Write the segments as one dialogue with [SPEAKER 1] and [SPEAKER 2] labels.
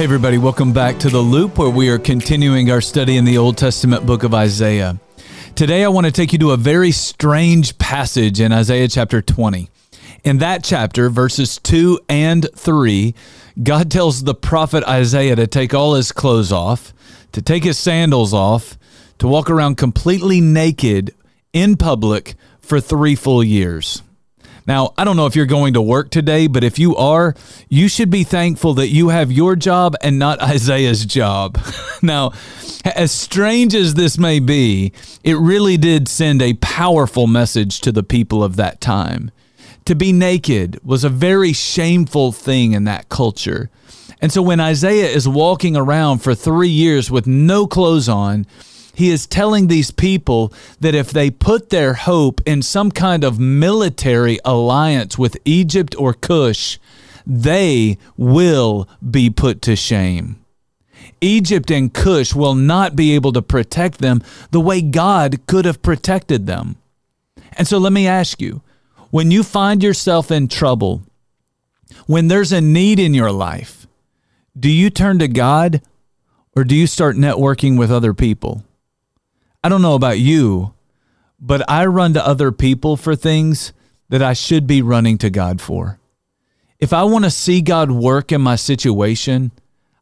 [SPEAKER 1] Hey, everybody, welcome back to The Loop, where we are continuing our study in the Old Testament book of Isaiah. Today, I want to take you to a very strange passage in Isaiah chapter 20. In that chapter, verses 2 and 3, God tells the prophet Isaiah to take all his clothes off, to take his sandals off, to walk around completely naked in public for three full years. Now, I don't know if you're going to work today, but if you are, you should be thankful that you have your job and not Isaiah's job. now, as strange as this may be, it really did send a powerful message to the people of that time. To be naked was a very shameful thing in that culture. And so when Isaiah is walking around for three years with no clothes on, he is telling these people that if they put their hope in some kind of military alliance with Egypt or Cush, they will be put to shame. Egypt and Cush will not be able to protect them the way God could have protected them. And so let me ask you when you find yourself in trouble, when there's a need in your life, do you turn to God or do you start networking with other people? I don't know about you, but I run to other people for things that I should be running to God for. If I want to see God work in my situation,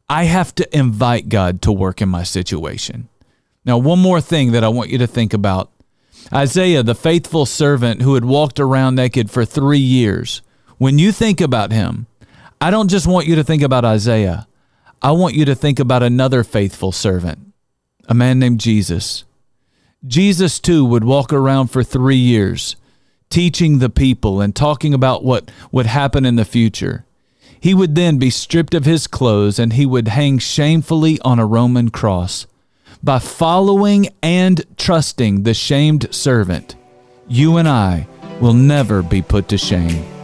[SPEAKER 1] I have to invite God to work in my situation. Now, one more thing that I want you to think about Isaiah, the faithful servant who had walked around naked for three years, when you think about him, I don't just want you to think about Isaiah. I want you to think about another faithful servant, a man named Jesus. Jesus too would walk around for three years, teaching the people and talking about what would happen in the future. He would then be stripped of his clothes and he would hang shamefully on a Roman cross. By following and trusting the shamed servant, you and I will never be put to shame.